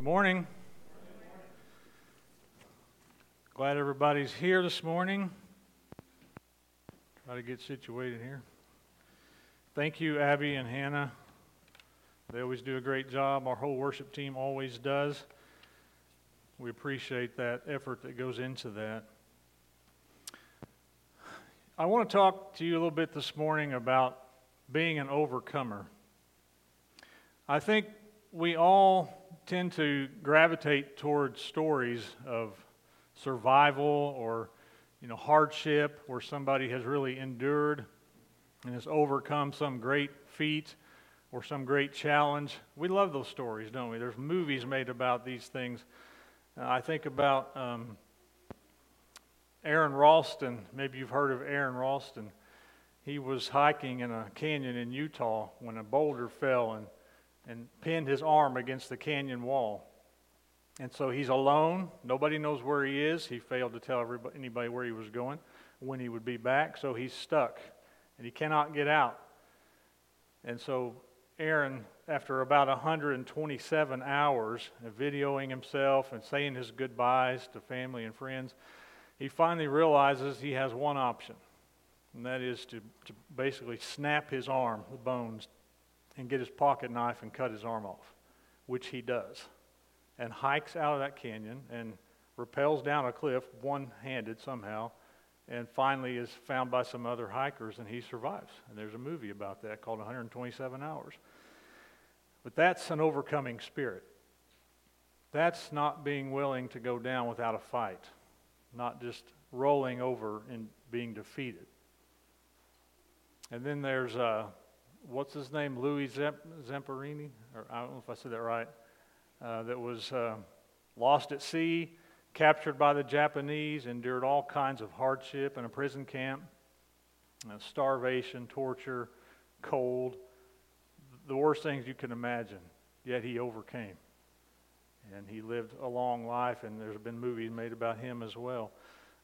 Good morning. Glad everybody's here this morning. Try to get situated here. Thank you, Abby and Hannah. They always do a great job. Our whole worship team always does. We appreciate that effort that goes into that. I want to talk to you a little bit this morning about being an overcomer. I think we all tend to gravitate towards stories of survival or you know hardship where somebody has really endured and has overcome some great feat or some great challenge. We love those stories, don't we? There's movies made about these things. Uh, I think about um, Aron Ralston. Maybe you've heard of Aron Ralston. He was hiking in a canyon in Utah when a boulder fell and and pinned his arm against the canyon wall. And so he's alone. Nobody knows where he is. He failed to tell anybody where he was going, when he would be back. So he's stuck and he cannot get out. And so Aron, after about 127 hours of videoing himself and saying his goodbyes to family and friends, he finally realizes he has one option, and that is to, to basically snap his arm, the bones, and get his pocket knife and cut his arm off, which he does, and hikes out of that canyon and rappels down a cliff one handed somehow, and finally is found by some other hikers and he survives. And there's a movie about that called 127 Hours. But that's an overcoming spirit. That's not being willing to go down without a fight, not just rolling over and being defeated. And then there's uh, what's his name, Louis Zamperini, or I don't know if I said that right, uh, that was uh, lost at sea, captured by the Japanese, endured all kinds of hardship in a prison camp, uh, starvation, torture, cold, the worst things you can imagine. Yet he overcame. And he lived a long life, and there's been movies made about him as well.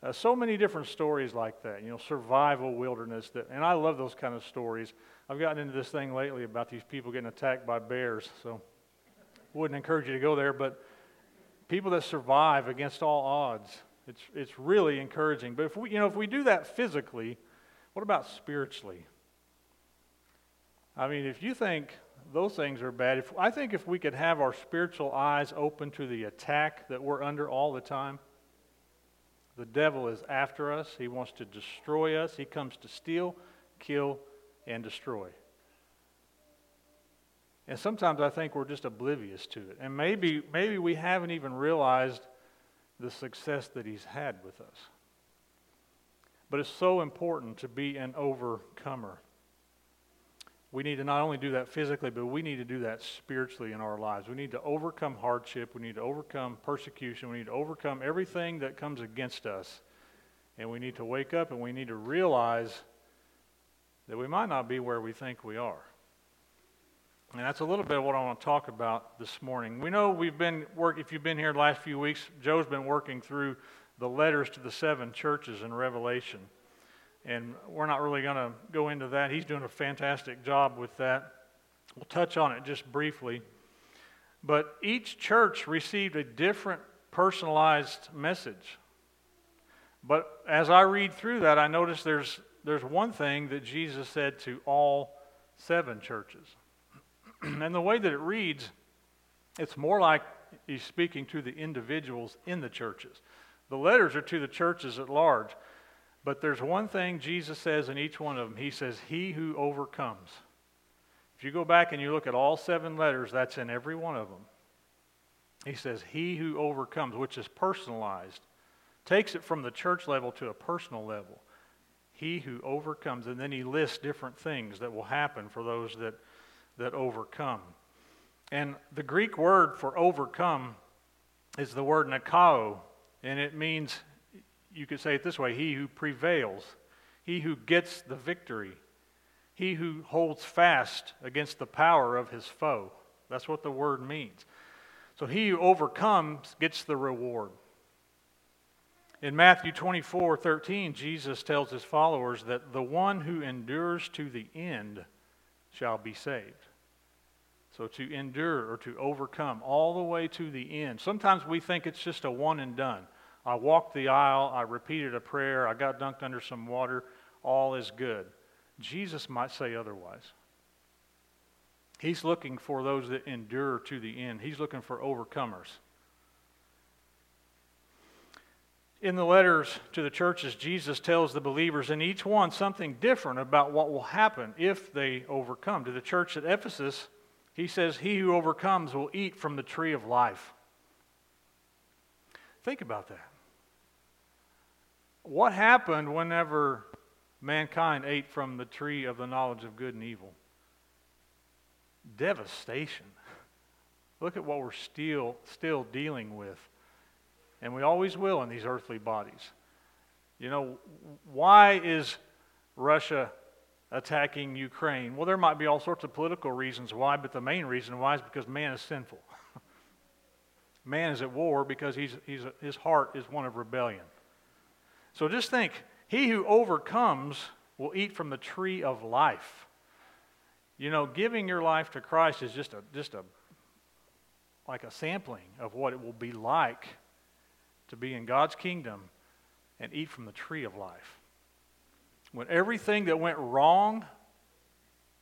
Uh, so many different stories like that, you know, survival wilderness. That, and I love those kind of stories. I've gotten into this thing lately about these people getting attacked by bears, so wouldn't encourage you to go there. But people that survive against all odds, it's it's really encouraging. But if we, you know, if we do that physically, what about spiritually? I mean, if you think those things are bad, if, I think if we could have our spiritual eyes open to the attack that we're under all the time the devil is after us. He wants to destroy us. He comes to steal, kill, and destroy. And sometimes I think we're just oblivious to it. And maybe, maybe we haven't even realized the success that he's had with us. But it's so important to be an overcomer. We need to not only do that physically, but we need to do that spiritually in our lives. We need to overcome hardship. We need to overcome persecution. We need to overcome everything that comes against us. And we need to wake up and we need to realize that we might not be where we think we are. And that's a little bit of what I want to talk about this morning. We know we've been work if you've been here the last few weeks, Joe's been working through the letters to the seven churches in Revelation and we're not really going to go into that. He's doing a fantastic job with that. We'll touch on it just briefly. But each church received a different personalized message. But as I read through that, I notice there's, there's one thing that Jesus said to all seven churches. and the way that it reads, it's more like he's speaking to the individuals in the churches. The letters are to the churches at large. But there's one thing Jesus says in each one of them. He says, He who overcomes. If you go back and you look at all seven letters, that's in every one of them. He says, He who overcomes, which is personalized, takes it from the church level to a personal level. He who overcomes. And then he lists different things that will happen for those that, that overcome. And the Greek word for overcome is the word nikao, and it means you could say it this way He who prevails, he who gets the victory, he who holds fast against the power of his foe. That's what the word means. So he who overcomes gets the reward. In Matthew 24 13, Jesus tells his followers that the one who endures to the end shall be saved. So to endure or to overcome all the way to the end. Sometimes we think it's just a one and done. I walked the aisle, I repeated a prayer, I got dunked under some water, all is good. Jesus might say otherwise. He's looking for those that endure to the end. He's looking for overcomers. In the letters to the churches, Jesus tells the believers in each one something different about what will happen if they overcome. To the church at Ephesus, he says, He who overcomes will eat from the tree of life. Think about that. What happened whenever mankind ate from the tree of the knowledge of good and evil? Devastation. Look at what we're still, still dealing with. And we always will in these earthly bodies. You know, why is Russia attacking Ukraine? Well, there might be all sorts of political reasons why, but the main reason why is because man is sinful. man is at war because he's, he's, his heart is one of rebellion. So just think he who overcomes will eat from the tree of life. You know, giving your life to Christ is just a, just a, like a sampling of what it will be like to be in God's kingdom and eat from the tree of life. When everything that went wrong,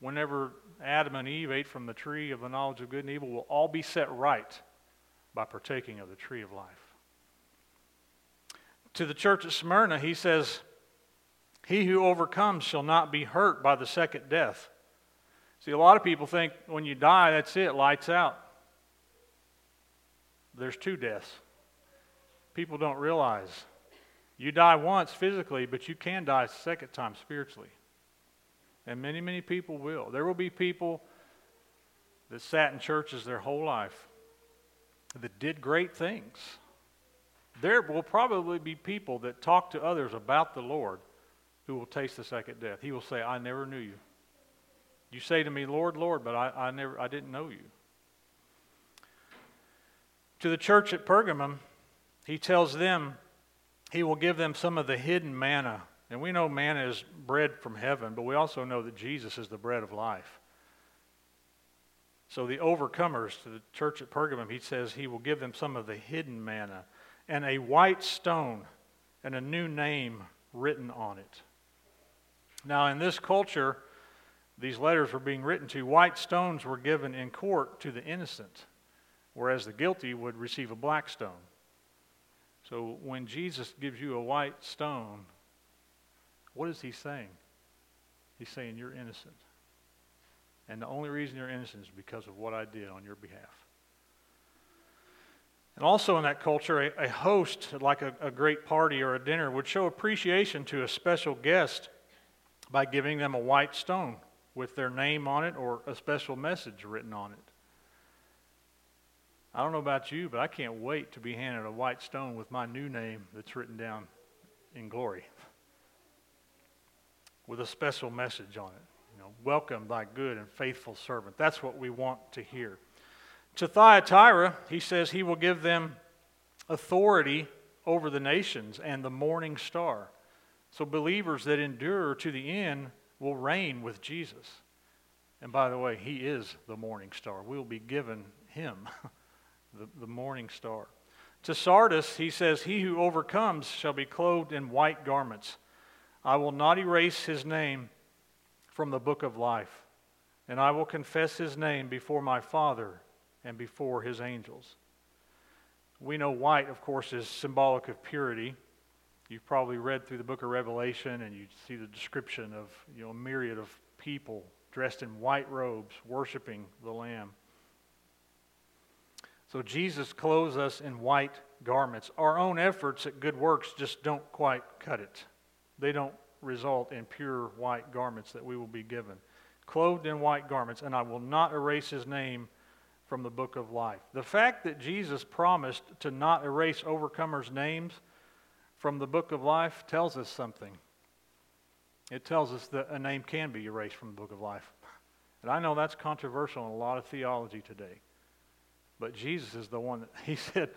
whenever Adam and Eve ate from the tree of the knowledge of good and evil, will all be set right by partaking of the tree of life to the church at Smyrna, he says, He who overcomes shall not be hurt by the second death. See, a lot of people think when you die, that's it, lights out. There's two deaths. People don't realize you die once physically, but you can die a second time spiritually. And many, many people will. There will be people that sat in churches their whole life that did great things there will probably be people that talk to others about the Lord who will taste the second death. He will say, I never knew you. You say to me, Lord, Lord, but I, I, never, I didn't know you. To the church at Pergamum, he tells them he will give them some of the hidden manna. And we know manna is bread from heaven, but we also know that Jesus is the bread of life. So the overcomers to the church at Pergamum, he says he will give them some of the hidden manna and a white stone and a new name written on it. Now, in this culture, these letters were being written to, white stones were given in court to the innocent, whereas the guilty would receive a black stone. So when Jesus gives you a white stone, what is he saying? He's saying you're innocent. And the only reason you're innocent is because of what I did on your behalf. And also in that culture, a, a host, like a, a great party or a dinner, would show appreciation to a special guest by giving them a white stone with their name on it or a special message written on it. I don't know about you, but I can't wait to be handed a white stone with my new name that's written down in glory with a special message on it. You know, welcome, thy good and faithful servant. That's what we want to hear. To Thyatira, he says he will give them authority over the nations and the morning star. So believers that endure to the end will reign with Jesus. And by the way, he is the morning star. We'll be given him, the, the morning star. To Sardis, he says, He who overcomes shall be clothed in white garments. I will not erase his name from the book of life, and I will confess his name before my Father and before his angels. We know white, of course, is symbolic of purity. You've probably read through the book of Revelation and you see the description of you know, a myriad of people dressed in white robes worshiping the Lamb. So Jesus clothes us in white garments. Our own efforts at good works just don't quite cut it. They don't result in pure white garments that we will be given. Clothed in white garments, and I will not erase his name from the book of life. The fact that Jesus promised to not erase overcomers' names from the book of life tells us something. It tells us that a name can be erased from the book of life. And I know that's controversial in a lot of theology today. But Jesus is the one that, he said,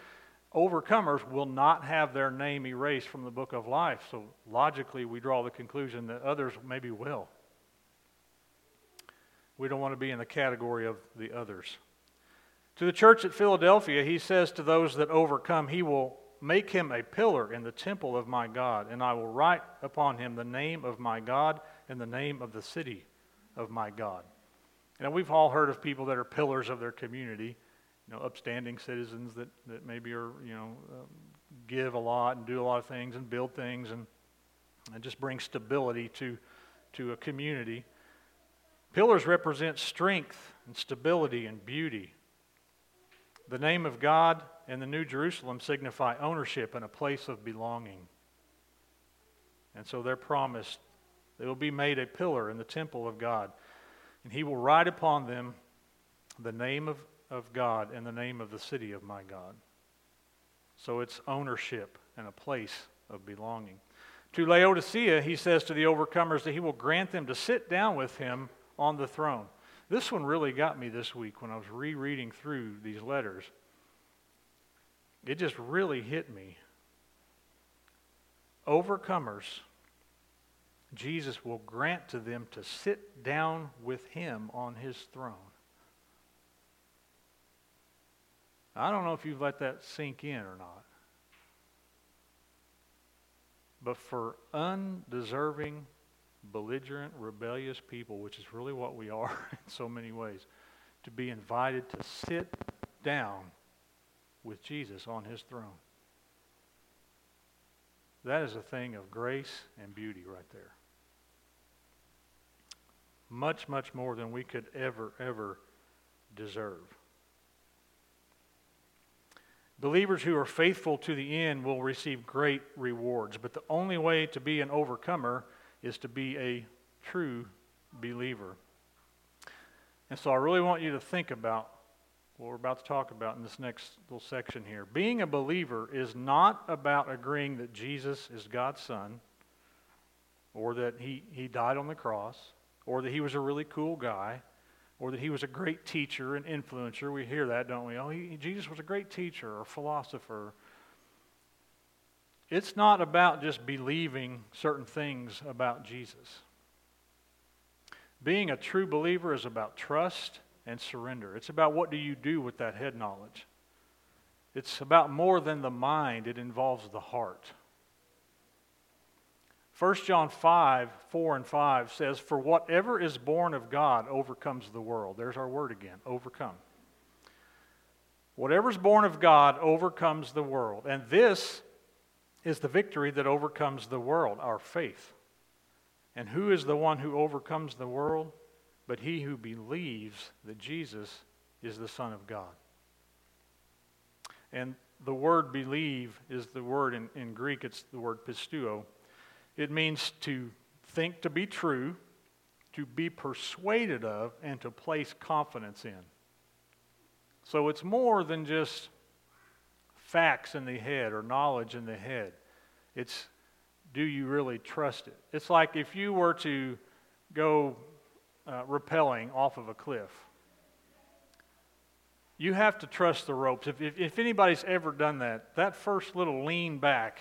overcomers will not have their name erased from the book of life. So logically, we draw the conclusion that others maybe will. We don't want to be in the category of the others. To the church at Philadelphia, he says to those that overcome, He will make him a pillar in the temple of my God, and I will write upon him the name of my God and the name of the city of my God. And we've all heard of people that are pillars of their community, you know, upstanding citizens that, that maybe are, you know, um, give a lot and do a lot of things and build things and, and just bring stability to, to a community. Pillars represent strength and stability and beauty. The name of God and the New Jerusalem signify ownership and a place of belonging. And so they're promised they will be made a pillar in the temple of God. And he will write upon them the name of, of God and the name of the city of my God. So it's ownership and a place of belonging. To Laodicea, he says to the overcomers that he will grant them to sit down with him on the throne. This one really got me this week when I was rereading through these letters. It just really hit me. Overcomers, Jesus will grant to them to sit down with him on his throne. I don't know if you've let that sink in or not. But for undeserving, belligerent, rebellious people, which is really what we are in so many ways, to be invited to sit down with Jesus on his throne. That is a thing of grace and beauty right there. Much, much more than we could ever, ever deserve. Believers who are faithful to the end will receive great rewards, but the only way to be an overcomer is to be a true believer. And so I really want you to think about what we're about to talk about in this next little section here. Being a believer is not about agreeing that Jesus is God's Son, or that he, he died on the cross, or that he was a really cool guy, or that he was a great teacher and influencer. We hear that, don't we? Oh, he, Jesus was a great teacher or philosopher. It's not about just believing certain things about Jesus. Being a true believer is about trust and surrender. It's about what do you do with that head knowledge. It's about more than the mind, it involves the heart. 1 John 5, 4 and 5 says, For whatever is born of God overcomes the world. There's our word again overcome. Whatever's born of God overcomes the world. And this is the victory that overcomes the world, our faith. And who is the one who overcomes the world? but he who believes that Jesus is the Son of God. And the word believe is the word in, in Greek, it's the word pisteuo. It means to think to be true, to be persuaded of, and to place confidence in. So it's more than just facts in the head or knowledge in the head. It's do you really trust it? It's like if you were to go uh, rappelling off of a cliff. You have to trust the ropes. If, if, if anybody's ever done that, that first little lean back,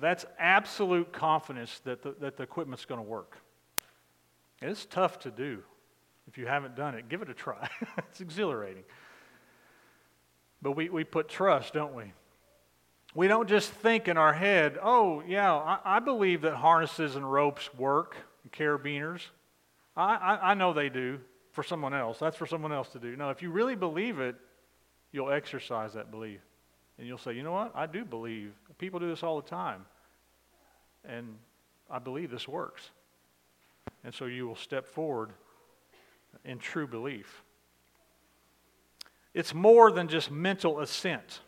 that's absolute confidence that the, that the equipment's going to work. It's tough to do. If you haven't done it, give it a try. it's exhilarating. But we, we put trust, don't we? We don't just think in our head, oh, yeah, I, I believe that harnesses and ropes work, and carabiners. I, I, I know they do for someone else. That's for someone else to do. No, if you really believe it, you'll exercise that belief. And you'll say, you know what? I do believe. People do this all the time. And I believe this works. And so you will step forward in true belief. It's more than just mental assent.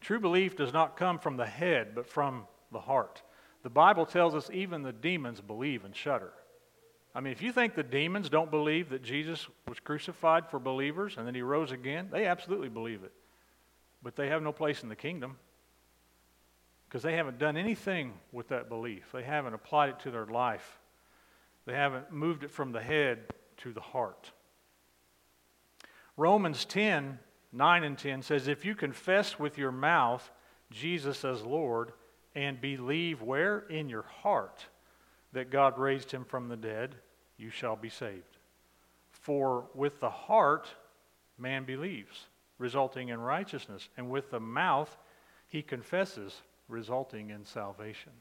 True belief does not come from the head, but from the heart. The Bible tells us even the demons believe and shudder. I mean, if you think the demons don't believe that Jesus was crucified for believers and then he rose again, they absolutely believe it. But they have no place in the kingdom because they haven't done anything with that belief. They haven't applied it to their life, they haven't moved it from the head to the heart. Romans 10 9 and 10 says, If you confess with your mouth Jesus as Lord and believe where? In your heart that God raised him from the dead, you shall be saved. For with the heart man believes, resulting in righteousness, and with the mouth he confesses, resulting in salvation.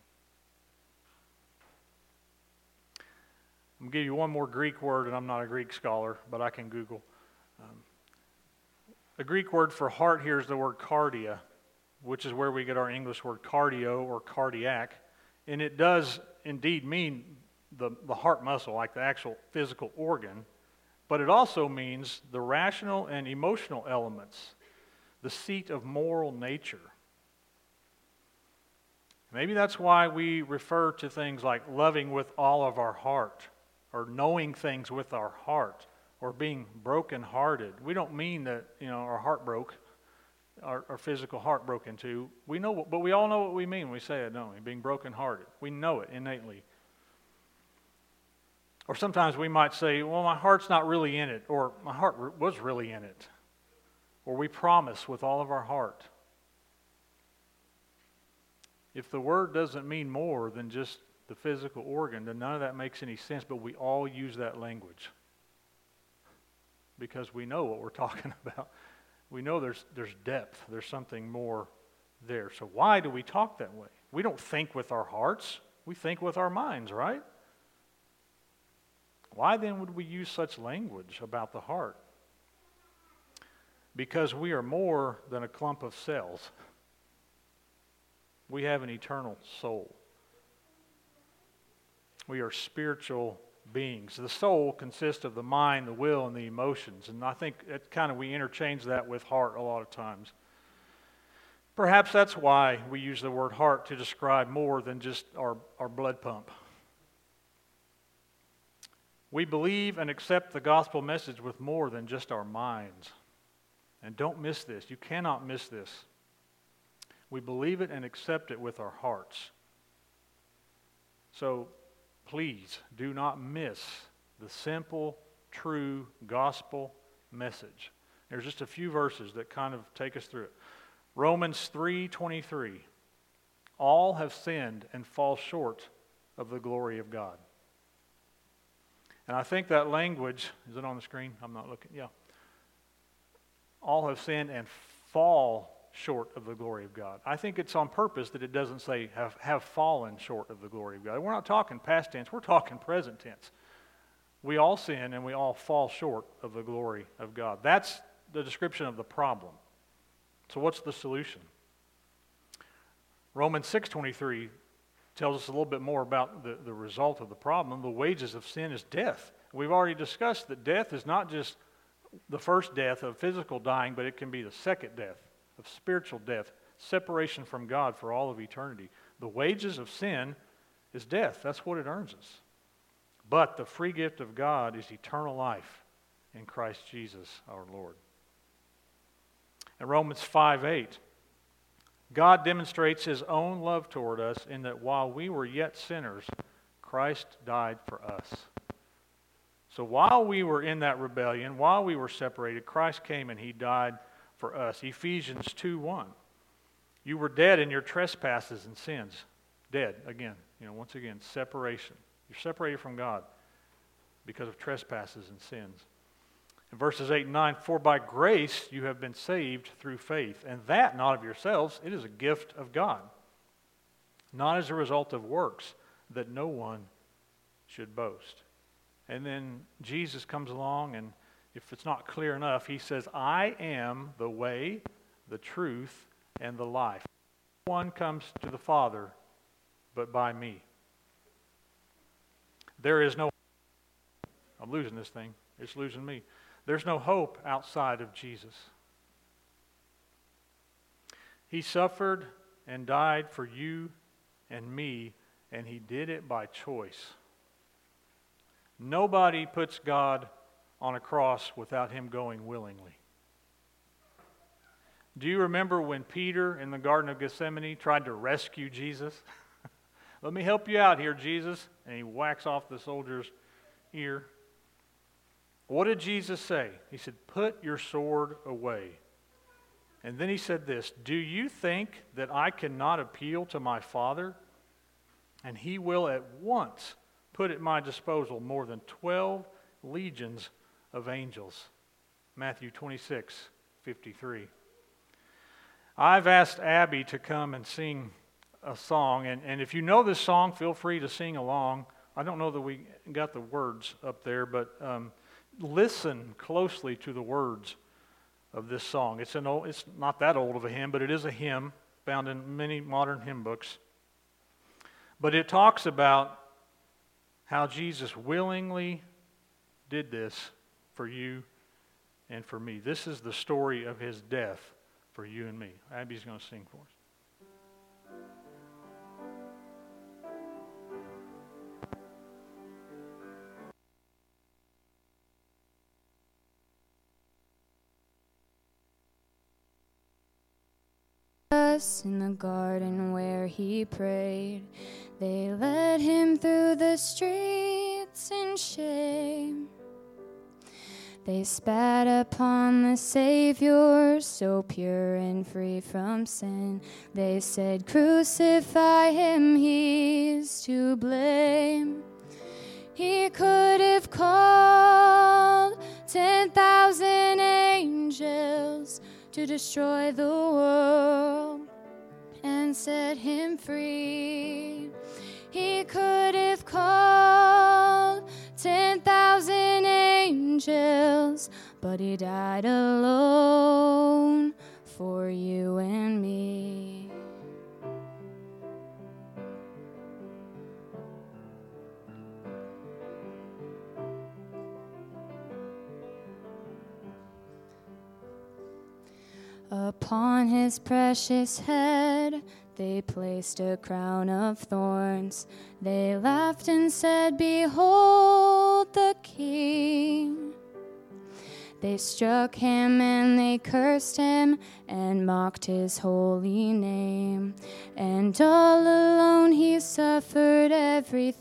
I'm going to give you one more Greek word, and I'm not a Greek scholar, but I can Google. The Greek word for heart here is the word cardia, which is where we get our English word cardio or cardiac. And it does indeed mean the, the heart muscle, like the actual physical organ, but it also means the rational and emotional elements, the seat of moral nature. Maybe that's why we refer to things like loving with all of our heart or knowing things with our heart or being brokenhearted. We don't mean that, you know, our heart broke, our, our physical heart broke into. We know, but we all know what we mean when we say it, don't we? Being brokenhearted. We know it innately. Or sometimes we might say, well, my heart's not really in it, or my heart was really in it. Or we promise with all of our heart. If the word doesn't mean more than just the physical organ, then none of that makes any sense, but we all use that language because we know what we're talking about. We know there's, there's depth, there's something more there. So, why do we talk that way? We don't think with our hearts, we think with our minds, right? Why then would we use such language about the heart? Because we are more than a clump of cells. We have an eternal soul. We are spiritual beings. The soul consists of the mind, the will, and the emotions. And I think it kind of we interchange that with heart a lot of times. Perhaps that's why we use the word heart to describe more than just our, our blood pump. We believe and accept the gospel message with more than just our minds. And don't miss this. You cannot miss this. We believe it and accept it with our hearts. So please do not miss the simple, true gospel message. There's just a few verses that kind of take us through it. Romans 3:23. All have sinned and fall short of the glory of God. And I think that language, is it on the screen? I'm not looking. Yeah. All have sinned and fall short of the glory of God. I think it's on purpose that it doesn't say have, have fallen short of the glory of God. We're not talking past tense, we're talking present tense. We all sin and we all fall short of the glory of God. That's the description of the problem. So what's the solution? Romans 6:23 tells us a little bit more about the, the result of the problem. The wages of sin is death. We've already discussed that death is not just the first death of physical dying, but it can be the second death of spiritual death, separation from God for all of eternity. The wages of sin is death. That's what it earns us. But the free gift of God is eternal life in Christ Jesus our Lord. In Romans 5 8, God demonstrates his own love toward us in that while we were yet sinners, Christ died for us. So while we were in that rebellion, while we were separated, Christ came and he died for us. Ephesians 2 1. You were dead in your trespasses and sins. Dead, again, you know, once again, separation. You're separated from God because of trespasses and sins. In verses 8 and 9, for by grace you have been saved through faith, and that not of yourselves, it is a gift of God, not as a result of works, that no one should boast. And then Jesus comes along and if it's not clear enough, he says, I am the way, the truth, and the life. No one comes to the Father but by me. There is no I'm losing this thing. It's losing me. There's no hope outside of Jesus. He suffered and died for you and me, and he did it by choice. Nobody puts God on a cross without him going willingly. Do you remember when Peter in the Garden of Gethsemane tried to rescue Jesus? Let me help you out here, Jesus. And he whacks off the soldier's ear. What did Jesus say? He said, Put your sword away. And then he said this Do you think that I cannot appeal to my Father? And he will at once put at my disposal more than 12 legions of angels. Matthew 26, 53. I've asked Abby to come and sing a song, and, and if you know this song, feel free to sing along. I don't know that we got the words up there, but um, listen closely to the words of this song. It's, an old, it's not that old of a hymn, but it is a hymn found in many modern hymn books. But it talks about how Jesus willingly did this for you and for me. This is the story of his death for you and me. Abby's going to sing for us. in the garden where he prayed. They led him through the streets in shame. They spat upon the Savior, so pure and free from sin. They said, Crucify him, he's to blame. He could have called 10,000 angels to destroy the world and set him free. He could have called 10,000 angels, but he died alone for you and me. Upon his precious head they placed a crown of thorns. They laughed and said, Behold the King. They struck him and they cursed him and mocked his holy name. And all alone he suffered everything.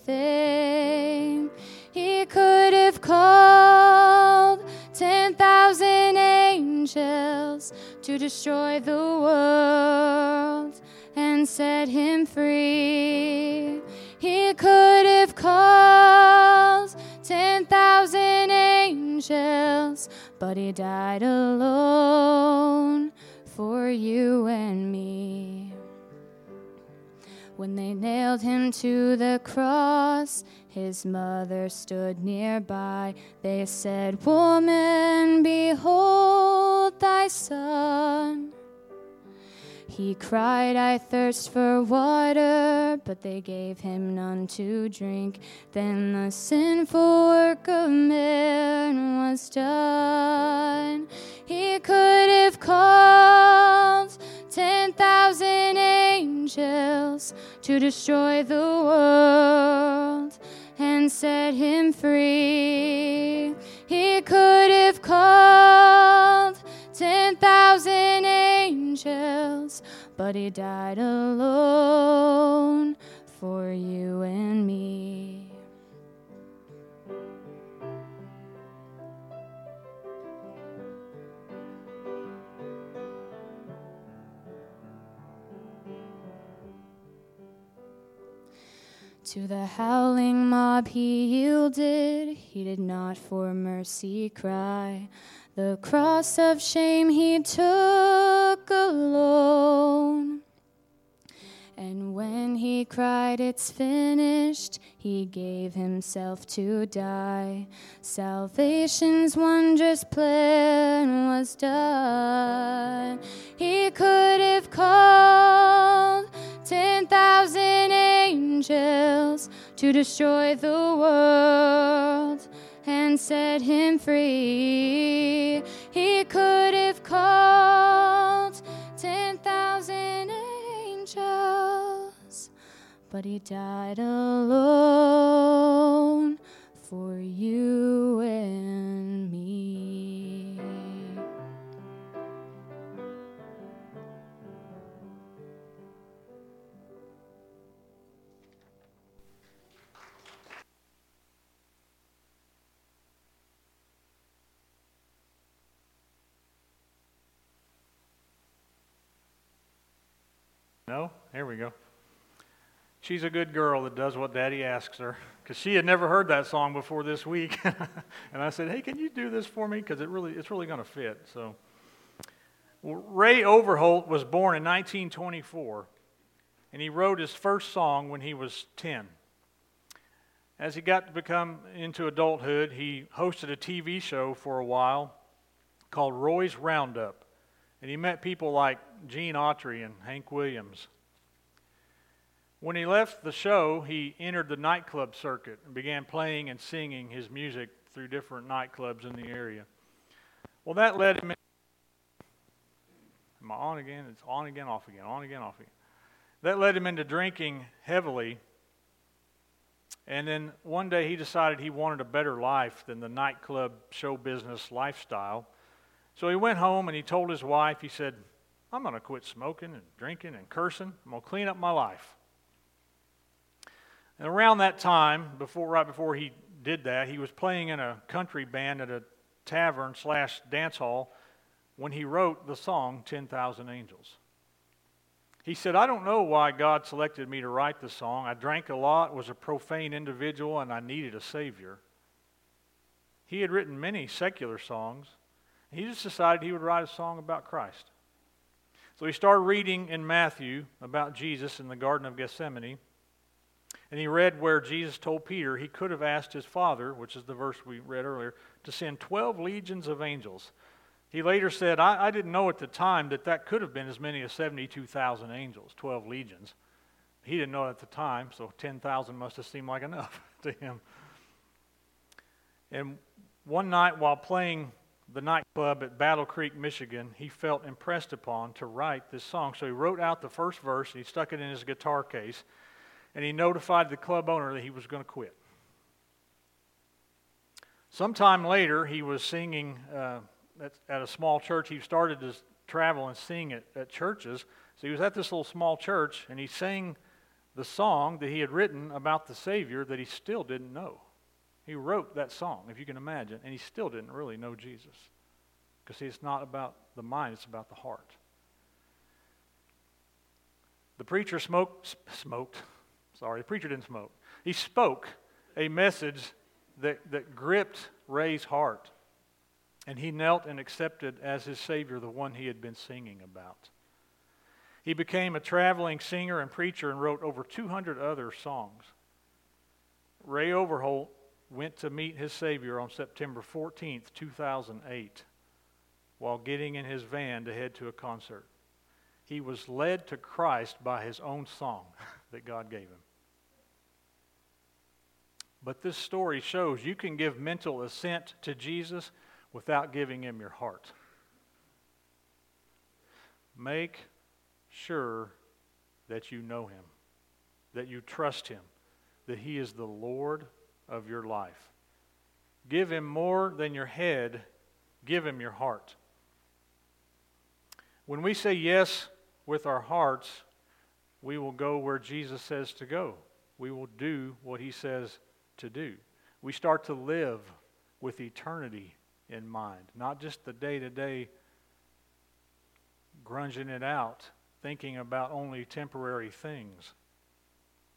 He could have called 10,000 angels to destroy the world and set him free. He could have called 10,000 angels, but he died alone for you and me. When they nailed him to the cross, his mother stood nearby. They said, Woman, behold thy son. He cried, I thirst for water, but they gave him none to drink. Then the sinful work of man was done. He could have called 10,000 angels to destroy the world and set him free. He could have called 10,000 angels, but he died alone for you and me. To the howling mob he yielded, he did not for mercy cry. The cross of shame he took alone. And when he cried, It's finished, he gave himself to die. Salvation's wondrous plan was done. He could have called 10,000 angels to destroy the world and set him free. He could have called 10,000 angels, but he died alone for you and There we go. She's a good girl that does what daddy asks her because she had never heard that song before this week. and I said, hey, can you do this for me? Because it really, it's really going to fit. So, Ray Overholt was born in 1924, and he wrote his first song when he was 10. As he got to become into adulthood, he hosted a TV show for a while called Roy's Roundup. And he met people like Gene Autry and Hank Williams. When he left the show, he entered the nightclub circuit and began playing and singing his music through different nightclubs in the area. Well, that led him. In, am I on again? It's on again, off again, on again, off again. That led him into drinking heavily. And then one day he decided he wanted a better life than the nightclub show business lifestyle. So he went home and he told his wife, he said, I'm going to quit smoking and drinking and cursing. I'm going to clean up my life. And around that time, before, right before he did that, he was playing in a country band at a tavern slash dance hall when he wrote the song 10,000 Angels. He said, I don't know why God selected me to write the song. I drank a lot, was a profane individual, and I needed a Savior. He had written many secular songs. He just decided he would write a song about Christ. So he started reading in Matthew about Jesus in the Garden of Gethsemane. And he read where Jesus told Peter he could have asked his father, which is the verse we read earlier, to send 12 legions of angels. He later said, I, I didn't know at the time that that could have been as many as 72,000 angels, 12 legions. He didn't know at the time, so 10,000 must have seemed like enough to him. And one night while playing the nightclub at Battle Creek, Michigan, he felt impressed upon to write this song. So he wrote out the first verse, and he stuck it in his guitar case, and he notified the club owner that he was going to quit. Sometime later, he was singing uh, at, at, a small church. He started to travel and sing at, at churches. So he was at this little small church, and he sang the song that he had written about the Savior that he still didn't know. He wrote that song, if you can imagine, and he still didn't really know Jesus. Because it's not about the mind, it's about the heart. The preacher smoked, smoked, Sorry, the preacher didn't smoke. He spoke a message that, that gripped Ray's heart. And he knelt and accepted as his Savior the one he had been singing about. He became a traveling singer and preacher and wrote over 200 other songs. Ray Overholt went to meet his Savior on September 14th, 2008, while getting in his van to head to a concert. He was led to Christ by his own song that God gave him. But this story shows you can give mental assent to Jesus without giving him your heart. Make sure that you know him, that you trust him, that he is the Lord of your life. Give him more than your head, give him your heart. When we say yes with our hearts, we will go where Jesus says to go. We will do what he says to do. We start to live with eternity in mind, not just the day to day grunging it out, thinking about only temporary things.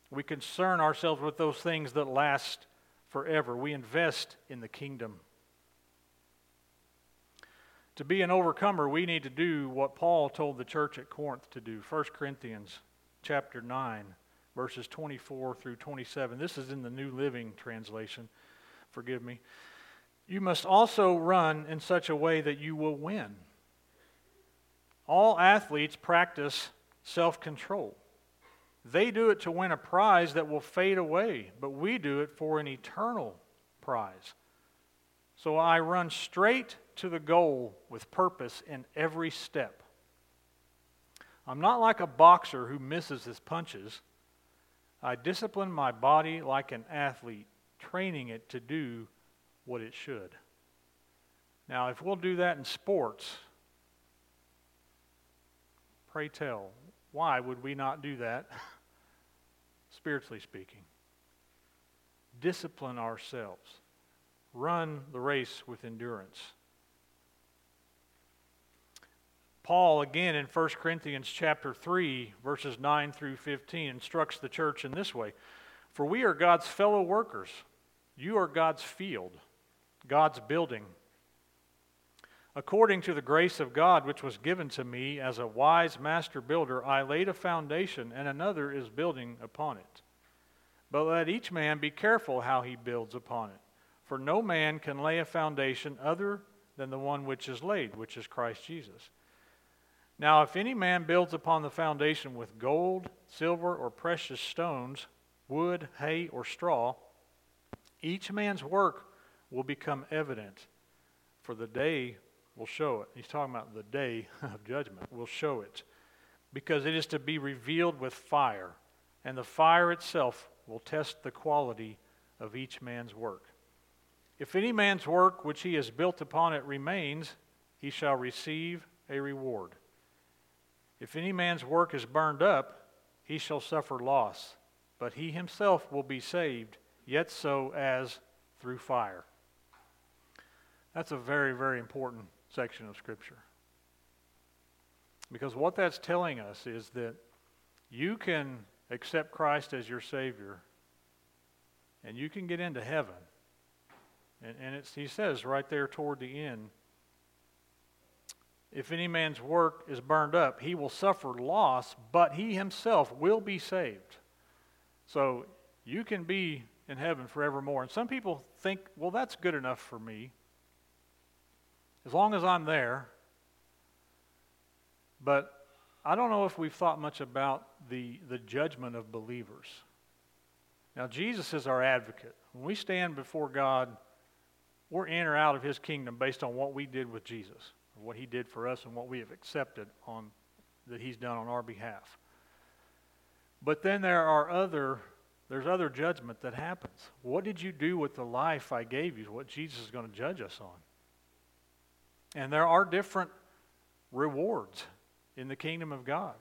We concern ourselves with those things that last forever. We invest in the kingdom. To be an overcomer, we need to do what Paul told the church at Corinth to do. 1 Corinthians chapter 9 verses 24 through 27. This is in the New Living Translation. Forgive me. You must also run in such a way that you will win. All athletes practice self control. They do it to win a prize that will fade away, but we do it for an eternal prize. So I run straight to the goal with purpose in every step. I'm not like a boxer who misses his punches. I discipline my body like an athlete, training it to do what it should. Now, if we'll do that in sports, pray tell, why would we not do that, spiritually speaking? Discipline ourselves, run the race with endurance. Paul, again in 1 Corinthians chapter 3, verses 9 through 15, instructs the church in this way For we are God's fellow workers. You are God's field, God's building. According to the grace of God which was given to me as a wise master builder, I laid a foundation, and another is building upon it. But let each man be careful how he builds upon it. For no man can lay a foundation other than the one which is laid, which is Christ Jesus. Now, if any man builds upon the foundation with gold, silver, or precious stones, wood, hay, or straw, each man's work will become evident, for the day will show it. He's talking about the day of judgment will show it, because it is to be revealed with fire, and the fire itself will test the quality of each man's work. If any man's work which he has built upon it remains, he shall receive a reward. If any man's work is burned up, he shall suffer loss, but he himself will be saved, yet so as through fire. That's a very, very important section of Scripture. Because what that's telling us is that you can accept Christ as your Savior and you can get into heaven. And, and he says right there toward the end if any man's work is burned up, he will suffer loss, but he himself will be saved. So you can be in heaven forevermore. And some people think, well, that's good enough for me as long as I'm there. But I don't know if we've thought much about the, the judgment of believers. Now, Jesus is our advocate. When we stand before God, we're in or out of his kingdom based on what we did with Jesus, or what he did for us, and what we have accepted on, that he's done on our behalf. But then there are other there's other judgment that happens. What did you do with the life I gave you? What Jesus is going to judge us on. And there are different rewards in the kingdom of God.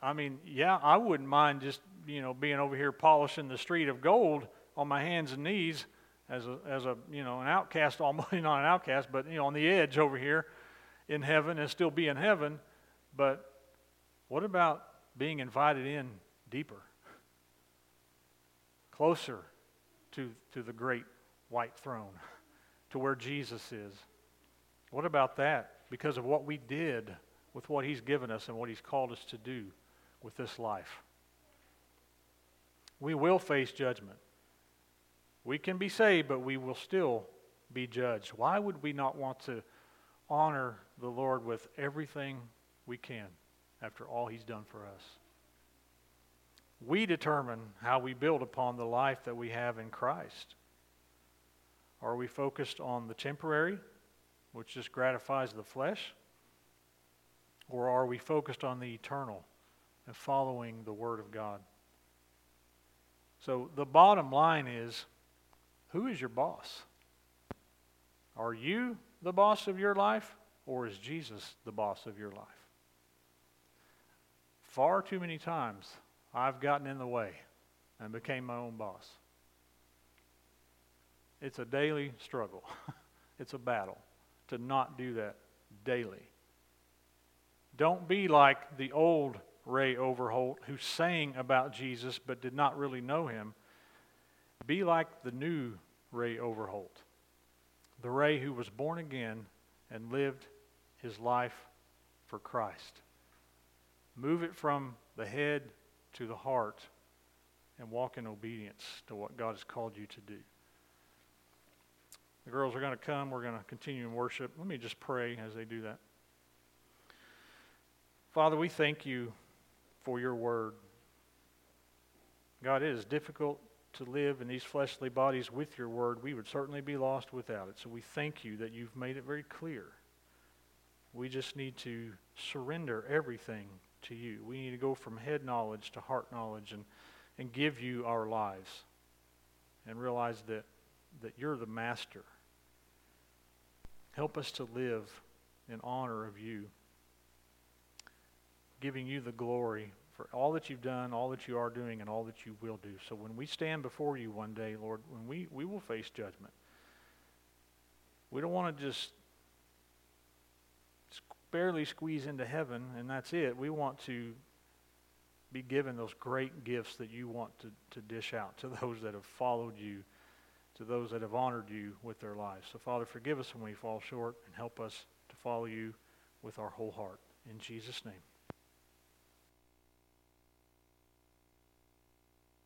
I mean, yeah, I wouldn't mind just, you know, being over here polishing the street of gold on my hands and knees as a, as a you know, an outcast, almost not an outcast, but, you know, on the edge over here in heaven and still be in heaven. But what about being invited in deeper, closer to, to the great white throne? to where Jesus is. What about that? Because of what we did with what He's given us and what He's called us to do with this life. We will face judgment. We can be saved, but we will still be judged. Why would we not want to honor the Lord with everything we can after all He's done for us? We determine how we build upon the life that we have in Christ. Are we focused on the temporary, which just gratifies the flesh? Or are we focused on the eternal and following the Word of God? So the bottom line is who is your boss? Are you the boss of your life, or is Jesus the boss of your life? Far too many times I've gotten in the way and became my own boss. It's a daily struggle. it's a battle to not do that daily. Don't be like the old Ray Overholt who sang about Jesus but did not really know him. Be like the new Ray Overholt, the Ray who was born again and lived his life for Christ. Move it from the head to the heart and walk in obedience to what God has called you to do. The girls are going to come. We're going to continue in worship. Let me just pray as they do that. Father, we thank you for your word. God, it is difficult to live in these fleshly bodies with your word. We would certainly be lost without it. So we thank you that you've made it very clear. We just need to surrender everything to you. We need to go from head knowledge to heart knowledge and, and give you our lives and realize that that you're the master. Help us to live in honor of you, giving you the glory for all that you've done, all that you are doing, and all that you will do. So when we stand before you one day, Lord, when we, we will face judgment, we don't want to just barely squeeze into heaven and that's it. We want to be given those great gifts that you want to, to dish out to those that have followed you, to those that have honored you with their lives. So, Father, forgive us when we fall short and help us to follow you with our whole heart. In Jesus' name,